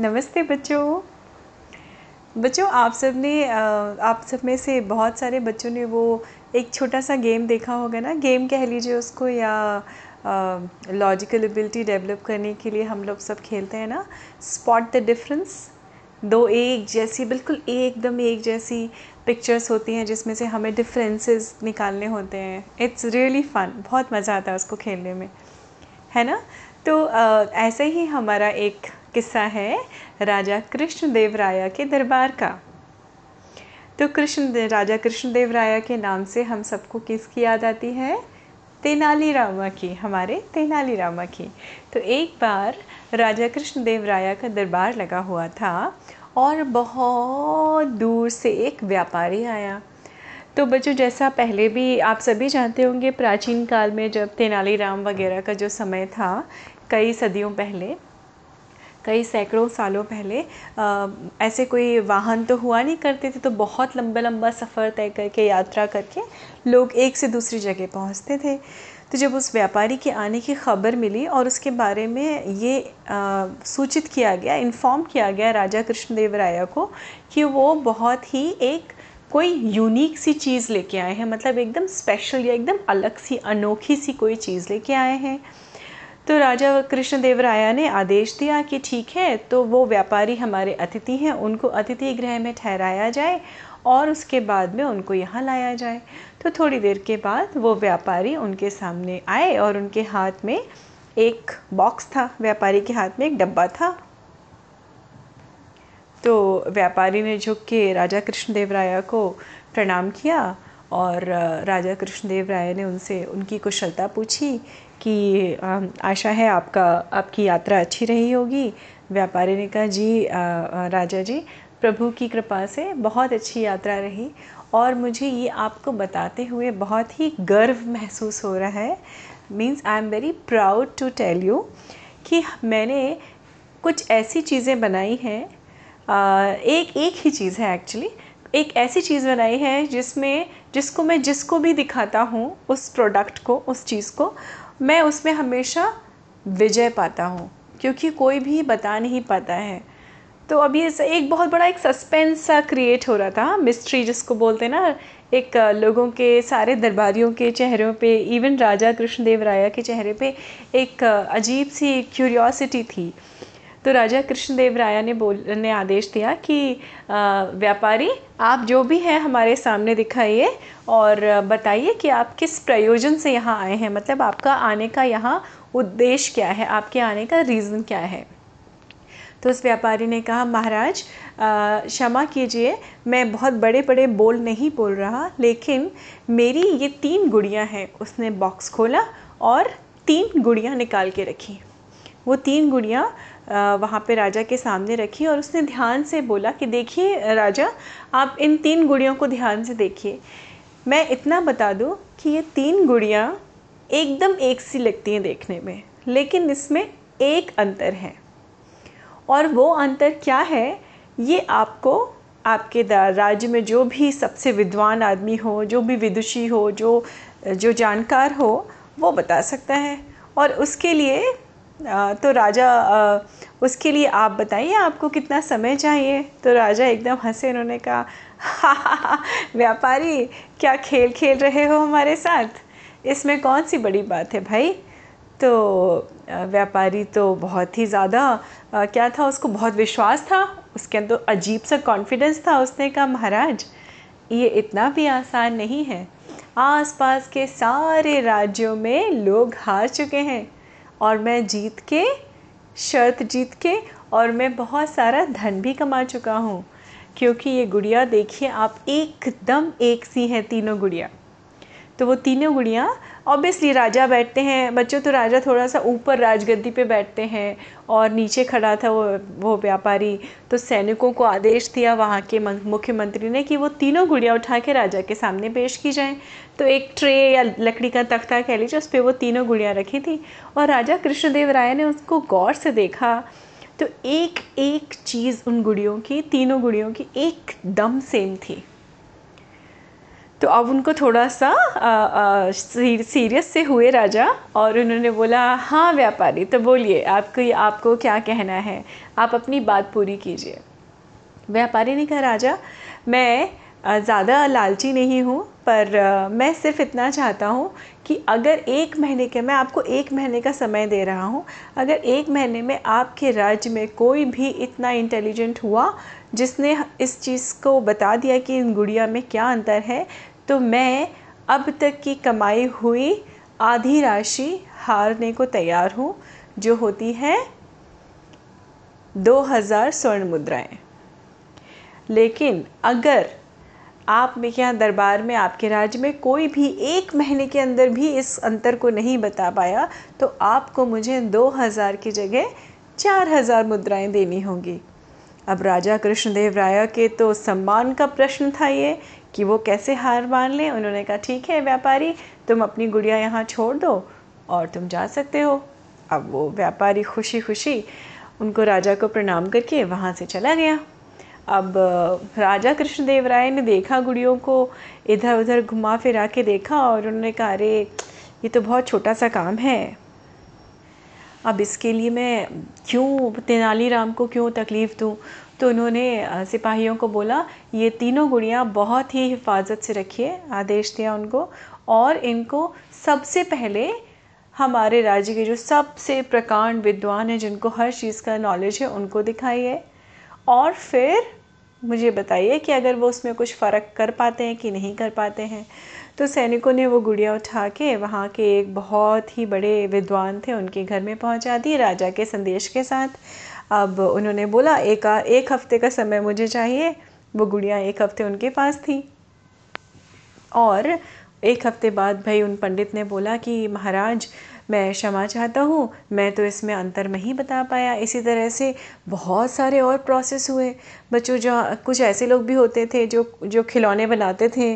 नमस्ते बच्चों। बच्चों, आप सबने आप सब में से बहुत सारे बच्चों ने वो एक छोटा सा गेम देखा होगा ना? गेम कह लीजिए उसको या लॉजिकल एबिलिटी डेवलप करने के लिए हम लोग सब खेलते हैं ना? स्पॉट द डिफरेंस दो एक जैसी, बिल्कुल एकदम एक जैसी पिक्चर्स होती हैं जिसमें से हमें डिफरेंसेस निकालने होते हैं। इट्स रियली फ़न बहुत मज़ा आता है उसको खेलने में। है ना? तो ऐसे ही हमारा एक किस्सा है राजा कृष्णदेव राया के दरबार का। तो कृष्ण, राजा कृष्णदेव राया के नाम से हम सबको किसकी याद आती है? तेनाली रामा की, हमारे तेनाली रामा की। तो एक बार राजा कृष्णदेव राया का दरबार लगा हुआ था और बहुत दूर से एक व्यापारी आया। तो बच्चों, जैसा पहले भी आप सभी जानते होंगे, प्राचीन काल में जब तेनालीराम वगैरह का जो समय था, कई सदियों पहले कई सैकड़ों सालों पहले ऐसे कोई वाहन तो हुआ नहीं करते थे तो बहुत लंबा लंबा सफ़र तय करके यात्रा करके लोग एक से दूसरी जगह पहुँचते थे। तो जब उस व्यापारी के आने की खबर मिली और उसके बारे में ये आ, सूचित किया गया इन्फॉर्म किया गया राजा कृष्णदेव राया को कि वो बहुत ही एक कोई यूनिक सी चीज़ लेके आए हैं मतलब एकदम स्पेशल या एकदम अलग सी अनोखी सी कोई चीज़ लेके आए हैं। तो राजा कृष्णदेव राया ने आदेश दिया कि ठीक है तो वो व्यापारी हमारे अतिथि हैं, उनको अतिथि गृह में ठहराया जाए और उसके बाद में उनको यहाँ लाया जाए। तो थोड़ी देर के बाद वो व्यापारी उनके सामने आए और उनके हाथ में एक बॉक्स था, व्यापारी के हाथ में एक डब्बा था। तो व्यापारी ने झुक के राजा कृष्णदेव राया को प्रणाम किया और राजा कृष्णदेव राय ने उनसे उनकी कुशलता पूछी कि आशा है आपका, आपकी यात्रा अच्छी रही होगी? व्यापारी ने कहा, जी राजा जी, प्रभु की कृपा से बहुत अच्छी यात्रा रही और मुझे ये आपको बताते हुए बहुत ही गर्व महसूस हो रहा है। Means I am very proud to tell you कि मैंने कुछ ऐसी चीज़ें बनाई हैं एक एक ही चीज़ है एक्चुअली एक ऐसी चीज़ बनाई है जिसमें, जिसको मैं जिसको भी दिखाता हूँ, उस प्रोडक्ट को, उस चीज़ को, मैं उसमें हमेशा विजय पाता हूँ, क्योंकि कोई भी बता नहीं पाता है। तो अभी एक बहुत बड़ा एक सस्पेंस सा क्रिएट हो रहा था मिस्ट्री जिसको बोलते हैं ना, एक, लोगों के, सारे दरबारियों के चेहरों पे इवन राजा कृष्णदेव राय के चेहरे पे एक, अजीब सी क्यूरियोसिटी थी। तो राजा कृष्णदेव राया ने बोल, ने आदेश दिया कि व्यापारी, आप जो भी हैं हमारे सामने दिखाइए और बताइए कि आप किस प्रयोजन से यहाँ आए हैं। मतलब आपका आने का यहाँ उद्देश्य क्या है? आपके आने का रीज़न क्या है? तो उस व्यापारी ने कहा, महाराज क्षमा कीजिए, मैं बहुत बड़े बड़े बोल नहीं बोल रहा, लेकिन मेरी ये तीन गुड़ियाँ हैं। उसने बॉक्स खोला और तीन गुड़ियाँ निकाल के रखी। वो तीन गुड़ियाँ वहाँ पे राजा के सामने रखी और उसने ध्यान से बोला कि देखिए, राजा, आप इन तीन गुड़ियों को ध्यान से देखिए। मैं इतना बता दूँ कि ये तीन गुड़ियाँ एकदम एक सी लगती हैं देखने में, लेकिन इसमें एक अंतर है। और वो अंतर क्या है? ये आपको आपके राज्य में जो भी सबसे विद्वान आदमी हो, जो भी विदुषी हो, जो जो जानकार हो, वो बता सकता है। और उसके लिए तो राजा उसके लिए आप बताइए आपको कितना समय चाहिए? तो राजा एकदम हंसे, उन्होंने कहा व्यापारी, क्या खेल खेल रहे हो हमारे साथ? इसमें कौन सी बड़ी बात है भाई? तो व्यापारी तो बहुत ही ज़्यादा क्या था, उसको बहुत विश्वास था, उसके अंदर तो अजीब सा कॉन्फिडेंस था, उसने कहा, महाराज, ये इतना भी आसान नहीं है। आसपास के सारे राज्यों में लोग हार चुके हैं। और मैं जीत के, शर्त जीत के और मैं बहुत सारा धन भी कमा चुका हूँ। क्योंकि ये गुड़िया, देखिए, आप एकदम एक सी हैं, तीनों गुड़िया। तो वो तीनों गुड़िया ऑब्वियसली राजा बैठते हैं, बच्चों तो राजा थोड़ा सा ऊपर राजगद्दी पे बैठते हैं और नीचे खड़ा था वो वो व्यापारी। तो सैनिकों को आदेश दिया वहाँ के मुख्यमंत्री ने कि वो तीनों गुड़िया उठा के राजा के सामने पेश की जाएँ। तो एक ट्रे या लकड़ी का तख्ता कह लीजिए, उस पर वो तीनों गुड़िया रखी थी और राजा कृष्णदेव राय ने उसको गौर से देखा। तो एक एक चीज़ उन गुड़ियों की, तीनों गुड़ियों की एक दम सेम थी। तो अब उनको थोड़ा सा सीरियस से हुए राजा और उन्होंने बोला हाँ व्यापारी तो बोलिए, आपको आपको क्या कहना है? आप अपनी बात पूरी कीजिए। व्यापारी ने कहा, राजा, मैं ज़्यादा लालची नहीं हूँ, पर मैं सिर्फ़ इतना चाहता हूँ कि अगर एक महीने के, मैं आपको एक महीने का समय दे रहा हूँ, अगर एक महीने में आपके राज्य में कोई भी इतना इंटेलिजेंट हुआ, जिसने इस चीज़ को बता दिया कि इन गुड़िया में क्या अंतर है तो मैं अब तक की कमाई हुई आधी राशि हारने को तैयार हूँ, जो होती है दो हज़ार स्वर्ण मुद्राएँ। लेकिन अगर आप में यहाँ दरबार में, आपके राज्य में कोई भी एक महीने के अंदर भी इस अंतर को नहीं बता पाया तो आपको मुझे दो हज़ार की जगह चार हज़ार मुद्राएँ देनी होंगी। अब राजा कृष्णदेव राय के तो सम्मान का प्रश्न था ये, कि वो कैसे हार मान लें? उन्होंने कहा, ठीक है व्यापारी, तुम अपनी गुड़िया यहाँ छोड़ दो और तुम जा सकते हो। अब वो व्यापारी खुशी खुशी उनको राजा को प्रणाम करके वहाँ से चला गया। अब राजा कृष्णदेव राय ने देखा गुड़ियों को इधर उधर घुमा फिरा के देखा और उन्होंने कहा, अरे, ये तो बहुत छोटा सा काम है। अब इसके लिए मैं क्यों तेनालीराम को क्यों तकलीफ़ दूँ? तो उन्होंने सिपाहियों को बोला, ये तीनों गुड़ियाँ बहुत ही हिफाजत से रखिए, आदेश दिया उनको। और इनको सबसे पहले हमारे राज्य के जो सबसे प्रकांड विद्वान हैं, जिनको हर चीज़ का नॉलेज है, उनको दिखाइए। और फिर मुझे बताइए कि अगर वो उसमें कुछ फ़र्क कर पाते हैं कि नहीं कर पाते हैं तो सैनिकों ने वो गुड़िया उठा के वहाँ के एक बहुत ही बड़े विद्वान थे, उनके घर में पहुँचा दी राजा के संदेश के साथ। अब उन्होंने बोला, एक एक हफ़्ते का समय मुझे चाहिए। वो गुड़िया एक हफ़्ते उनके पास थी। और एक हफ़्ते बाद भाई उन पंडित ने बोला कि, महाराज, मैं क्षमा चाहता हूँ, मैं तो इसमें अंतर नहीं बता पाया। इसी तरह से बहुत सारे और प्रोसेस हुए। बच्चों जो कुछ ऐसे लोग भी होते थे जो जो खिलौने बनाते थे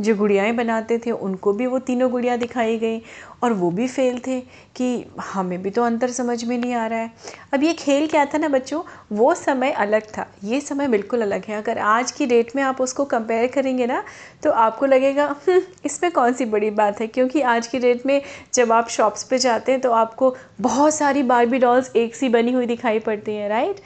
जो गुड़ियाएँ बनाते थे उनको भी वो तीनों गुड़िया दिखाई गई और वो भी फेल थे कि हमें भी तो अंतर समझ में नहीं आ रहा है। अब ये खेल क्या था ना बच्चों? वो समय अलग था। ये समय बिल्कुल अलग है। अगर आज की डेट में आप उसको कंपेयर करेंगे ना तो आपको लगेगा हम्म, इसमें कौन सी बड़ी बात है? क्योंकि आज की डेट में जब आप शॉप्स पे जाते हैं तो आपको बहुत सारी बारबी डॉल्स एक सी बनी हुई दिखाई पड़ती हैं राइट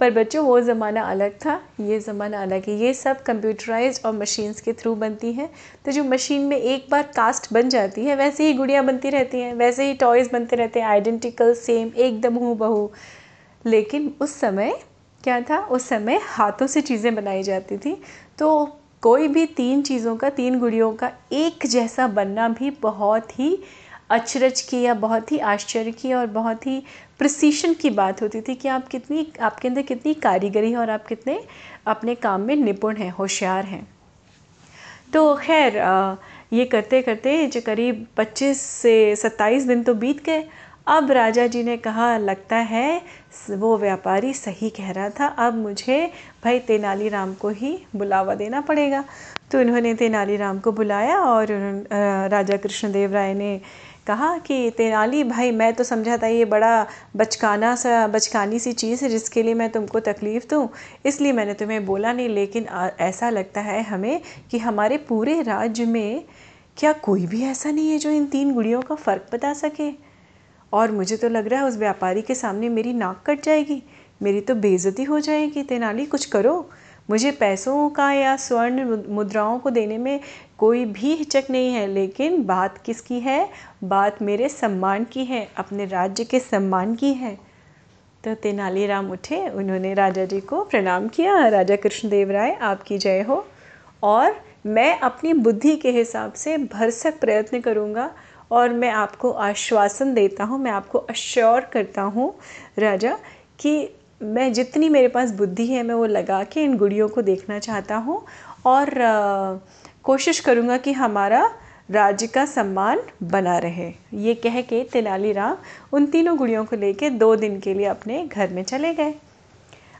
पर बच्चों, वो ज़माना अलग था, ये ज़माना अलग है। ये सब कंप्यूटराइज और मशीन्स के थ्रू बनती हैं। तो जो मशीन में एक बार कास्ट बन जाती है, वैसे ही गुड़िया बनती रहती हैं, वैसे ही टॉयज़ बनते रहते हैं आइडेंटिकल सेम एकदम हूँ बहू लेकिन उस समय क्या था? उस समय हाथों से चीज़ें बनाई जाती थी। तो कोई भी तीन चीज़ों का, तीन गुड़ियों का एक जैसा बनना भी बहुत ही अचरज की या बहुत ही आश्चर्य की और बहुत ही प्रसिशन की बात होती थी कि आप कितनी, आपके अंदर कितनी कारीगरी है और आप कितने अपने काम में निपुण हैं, होशियार हैं। तो खैर ये करते करते जो करीब 25 से 27 दिन तो बीत गए। अब राजा जी ने कहा, लगता है वो व्यापारी सही कह रहा था। अब मुझे भाई तेनालीराम को ही बुलावा देना पड़ेगा। तो इन्होंने तेनालीराम को बुलाया और राजा कृष्णदेव राय ने कहा कि, तेनाली भाई, मैं तो समझा था ये बड़ा बचकाना सा, बचकानी सी चीज़ है जिसके लिए मैं तुमको तकलीफ़ दूँ। इसलिए मैंने तुम्हें बोला नहीं, लेकिन ऐसा लगता है हमें कि हमारे पूरे राज्य में क्या कोई भी ऐसा नहीं है जो इन तीन गुड़ियों का फ़र्क बता सके? और मुझे तो लग रहा है उस व्यापारी के सामने मेरी नाक कट जाएगी। मेरी तो बेइज्जती हो जाएगी। तेनाली, कुछ करो। मुझे पैसों का या स्वर्ण मुद्राओं को देने में कोई भी हिचक नहीं है लेकिन बात किसकी है? बात मेरे सम्मान की है अपने राज्य के सम्मान की है। तो तेनालीराम उठे उन्होंने राजा जी को प्रणाम किया। राजा कृष्णदेव राय आपकी जय हो। और मैं अपनी बुद्धि के हिसाब से भरसक प्रयत्न करूँगा और मैं आपको आश्वासन देता हूँ मैं आपको अश्योर करता हूँ राजा कि मैं जितनी मेरे पास बुद्धि है मैं वो लगा के इन गुड़ियों को देखना चाहता हूँ। और आ, कोशिश करूँगा कि हमारा राज्य का सम्मान बना रहे। ये कह के तेनालीराम उन तीनों गुड़ियों को लेके दो दिन के लिए अपने घर में चले गए।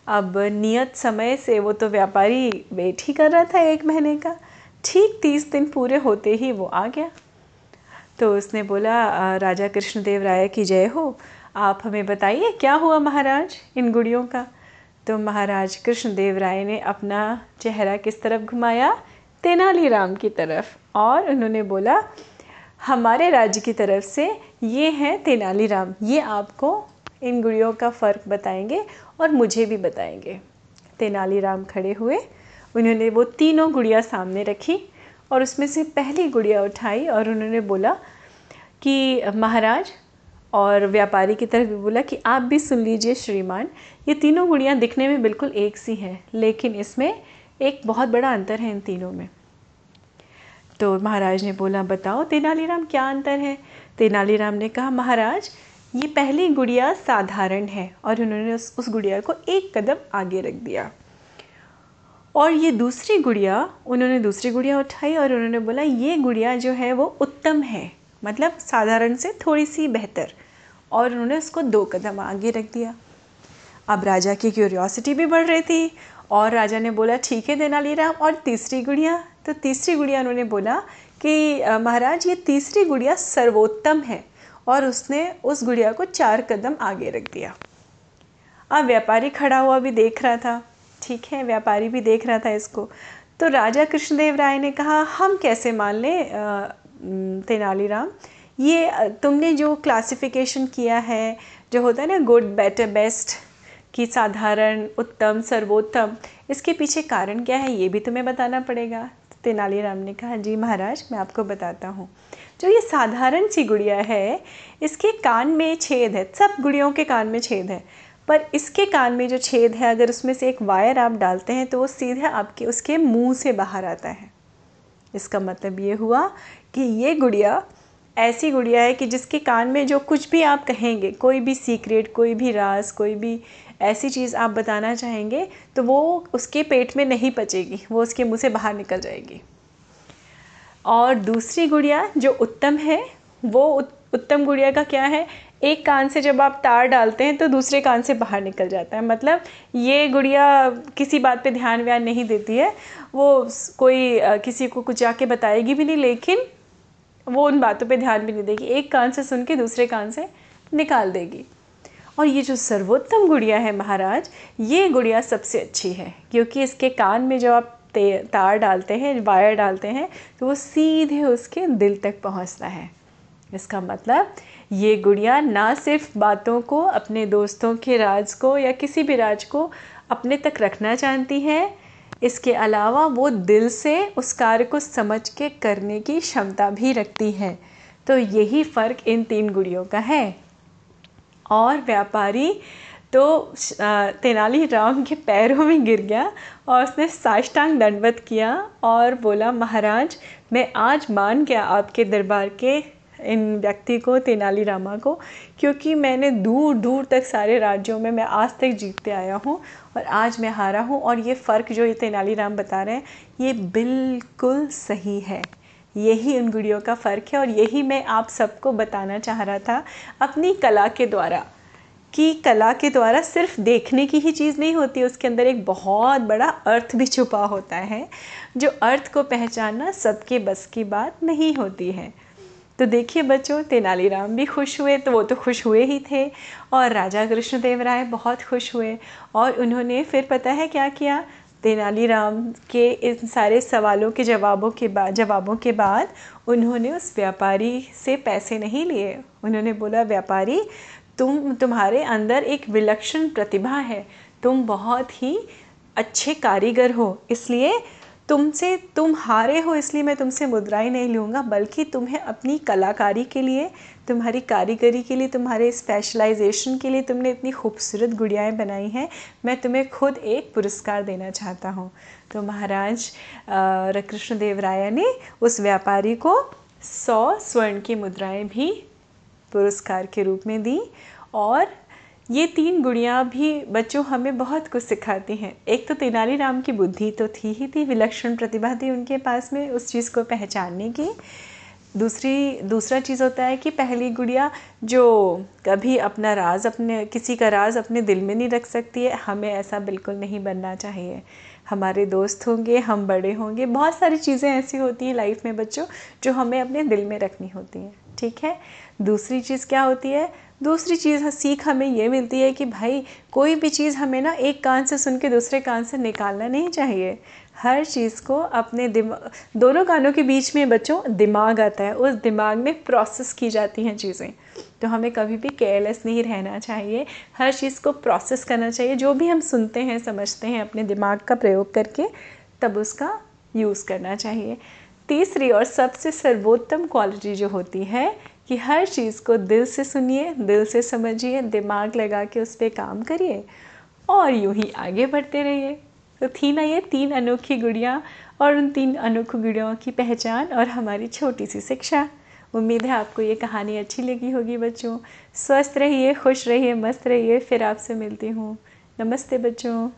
अब नियत समय से वो तो व्यापारी वेट ही कर रहा था एक महीने का। ठीक तीस दिन पूरे होते ही वो आ गया। तो उसने बोला राजा कृष्णदेव राय की जय हो। आप हमें बताइए, क्या हुआ महाराज इन गुड़ियों का? तो महाराज कृष्णदेव राय ने अपना चेहरा किस तरफ़ घुमाया? तेनालीराम की तरफ़। और उन्होंने बोला, हमारे राज्य की तरफ़ से ये हैं तेनालीराम। ये आपको इन गुड़ियों का फ़र्क बताएँगे और मुझे भी बताएँगे। तेनालीराम खड़े हुए। उन्होंने वो तीनों गुड़िया सामने रखी और उसमें से पहली गुड़िया उठाई और उन्होंने बोला कि, महाराज, और व्यापारी की तरफ़ भी बोला कि, आप भी सुन लीजिए श्रीमान, ये तीनों गुड़ियाँ दिखने में बिल्कुल एक सी हैं, लेकिन इसमें एक बहुत बड़ा अंतर है इन तीनों में। तो महाराज ने बोला, बताओ, तेनालीराम क्या अंतर है? तेनालीराम ने कहा, महाराज, ये पहली गुड़िया साधारण है। और उन्होंने उस उस गुड़िया को एक कदम आगे रख दिया। और ये दूसरी गुड़िया, उन्होंने दूसरी गुड़िया उठाई और उन्होंने बोला, ये गुड़िया जो है, वो उत्तम है मतलब साधारण से थोड़ी सी बेहतर। और उन्होंने उसको दो कदम आगे रख दिया। अब राजा की क्यूरियोसिटी भी बढ़ रही थी और राजा ने बोला, ठीक है तेनालीराम, और तीसरी गुड़िया? तो तीसरी गुड़िया उन्होंने बोला कि महाराज, ये तीसरी गुड़िया सर्वोत्तम है। और उसने उस गुड़िया को चार कदम आगे रख दिया। अब व्यापारी खड़ा हुआ भी देख रहा था। ठीक है, व्यापारी भी देख रहा था इसको। तो राजा कृष्णदेव राय ने कहा, हम कैसे मान लें तेनालीराम? ये तुमने जो क्लासिफिकेशन किया है, जो होता है ना गुड बेटर बेस्ट कि साधारण, उत्तम, सर्वोत्तम, इसके पीछे कारण क्या है, ये भी तुम्हें बताना पड़ेगा। तेनालीराम ने कहा, जी महाराज, मैं आपको बताता हूँ। जो ये साधारण सी गुड़िया है, इसके कान में छेद है, सब गुड़ियों के कान में छेद है। पर इसके कान में जो छेद है, अगर उसमें से एक वायर आप डालते हैं तो वो सीधे आपके, उसके मुँह से बाहर आता है। इसका मतलब ये हुआ कि ये गुड़िया ऐसी गुड़िया है कि जिसके कान में जो कुछ भी आप कहेंगे, कोई भी सीक्रेट, कोई भी राज, कोई भी ऐसी चीज़ आप बताना चाहेंगे तो वो उसके पेट में नहीं पचेगी, वो उसके मुँह से बाहर निकल जाएगी। और दूसरी गुड़िया जो उत्तम है, वो उत्तम गुड़िया का क्या है? एक कान से जब आप तार डालते हैं तो दूसरे कान से बाहर निकल जाता है। मतलब ये गुड़िया किसी बात पे ध्यान व्यान नहीं देती है। वो कोई किसी को कुछ जाके बताएगी भी नहीं, लेकिन वो उन बातों पे ध्यान भी नहीं देगी। एक कान से सुन के दूसरे कान से निकाल देगी। और ये जो सर्वोत्तम गुड़िया है महाराज, ये गुड़िया सबसे अच्छी है, क्योंकि इसके कान में जो आप तार डालते हैं, वायर डालते हैं तो वो सीधे उसके दिल तक पहुँचता है। इसका मतलब ये गुड़िया ना सिर्फ़ बातों को, अपने दोस्तों के राज को या किसी भी राज को अपने तक रखना चाहती है, इसके अलावा वो दिल से उस कार्य को समझ के करने की क्षमता भी रखती है। तो यही फ़र्क इन तीन गुड़ियों का है। और व्यापारी तो तेनालीराम के पैरों में गिर गया और उसने साष्टांग दंडवत किया और बोला, महाराज, मैं आज मान गया आपके दरबार के इन व्यक्ति को तेनालीरामा को, क्योंकि मैंने दूर दूर तक सारे राज्यों में मैं आज तक जीतते आया हूँ और आज मैं हारा हूँ और ये फ़र्क जो ये तेनालीराम बता रहे हैं, ये बिल्कुल सही है। यही उन गुड़ियों का फ़र्क है और यही मैं आप सबको बताना चाह रहा था अपनी कला के द्वारा, कि कला के द्वारा सिर्फ़ देखने की ही चीज़ नहीं होती, उसके अंदर एक बहुत बड़ा अर्थ भी छुपा होता है, जो अर्थ को पहचानना सबके बस की बात नहीं होती है। तो देखिए बच्चों, तेनालीराम भी खुश हुए तो वो तो खुश हुए ही थे और राजा कृष्णदेव राय बहुत खुश हुए और उन्होंने फिर पता है क्या किया? तेनालीराम के इन सारे सवालों के जवाबों के बाद, जवाबों के बाद उन्होंने उस व्यापारी से पैसे नहीं लिए। उन्होंने बोला, व्यापारी, तुम, तुम्हारे अंदर एक विलक्षण प्रतिभा है। तुम बहुत ही अच्छे कारीगर हो, इसलिए तुमसे तुम हारे हो, इसलिए मैं तुमसे मुद्राएँ नहीं लूँगा, बल्कि तुम्हें अपनी कलाकारी के लिए, तुम्हारी कारीगरी के लिए, तुम्हारे स्पेशलाइजेशन के लिए तुमने इतनी खूबसूरत गुड़ियाएँ बनाई हैं, मैं तुम्हें खुद एक पुरस्कार देना चाहता हूँ। तो महाराज कृष्णदेव राय ने उस व्यापारी को सौ स्वर्ण की मुद्राएँ भी पुरस्कार के रूप में दी और ये तीन गुड़ियाँ भी बच्चों हमें बहुत कुछ सिखाती हैं। एक तो तेनालीराम की बुद्धि तो थी ही थी, विलक्षण प्रतिभा थी उनके पास में उस चीज़ को पहचानने की। दूसरी, दूसरा चीज़ होता है कि पहली गुड़िया जो कभी अपना राज अपने, किसी का राज अपने दिल में नहीं रख सकती है, हमें ऐसा बिल्कुल नहीं बनना चाहिए। हमारे दोस्त होंगे, हम बड़े होंगे, बहुत सारी चीज़ें ऐसी होती हैं लाइफ में बच्चों, जो हमें अपने दिल में रखनी होती हैं। ठीक है? दूसरी चीज़ क्या होती है? दूसरी चीज़ सीख हमें ये मिलती है कि भाई, कोई भी चीज़ हमें ना एक कान से सुन के दूसरे कान से निकालना नहीं चाहिए। हर चीज़ को अपने दिमाग दोनों कानों के बीच में बच्चों, दिमाग आता है। उस दिमाग में प्रोसेस की जाती हैं चीज़ें। तो हमें कभी भी केयरलेस नहीं रहना चाहिए। हर चीज़ को प्रोसेस करना चाहिए। जो भी हम सुनते हैं, समझते हैं, अपने दिमाग का प्रयोग करके, तब उसका यूज़ करना चाहिए। तीसरी और सबसे सर्वोत्तम क्वालिटी जो होती है कि हर चीज़ को दिल से सुनिए, दिल से समझिए, दिमाग लगा के उस पर काम करिए और यूँ ही आगे बढ़ते रहिए। तो थी ना ये तीन अनोखी गुड़ियाँ और उन तीन अनोखी गुड़ियों की पहचान और हमारी छोटी सी शिक्षा। उम्मीद है आपको ये कहानी अच्छी लगी होगी बच्चों। स्वस्थ रहिए, खुश रहिए, मस्त रहिए, फिर आपसे मिलती हूँ। नमस्ते बच्चों।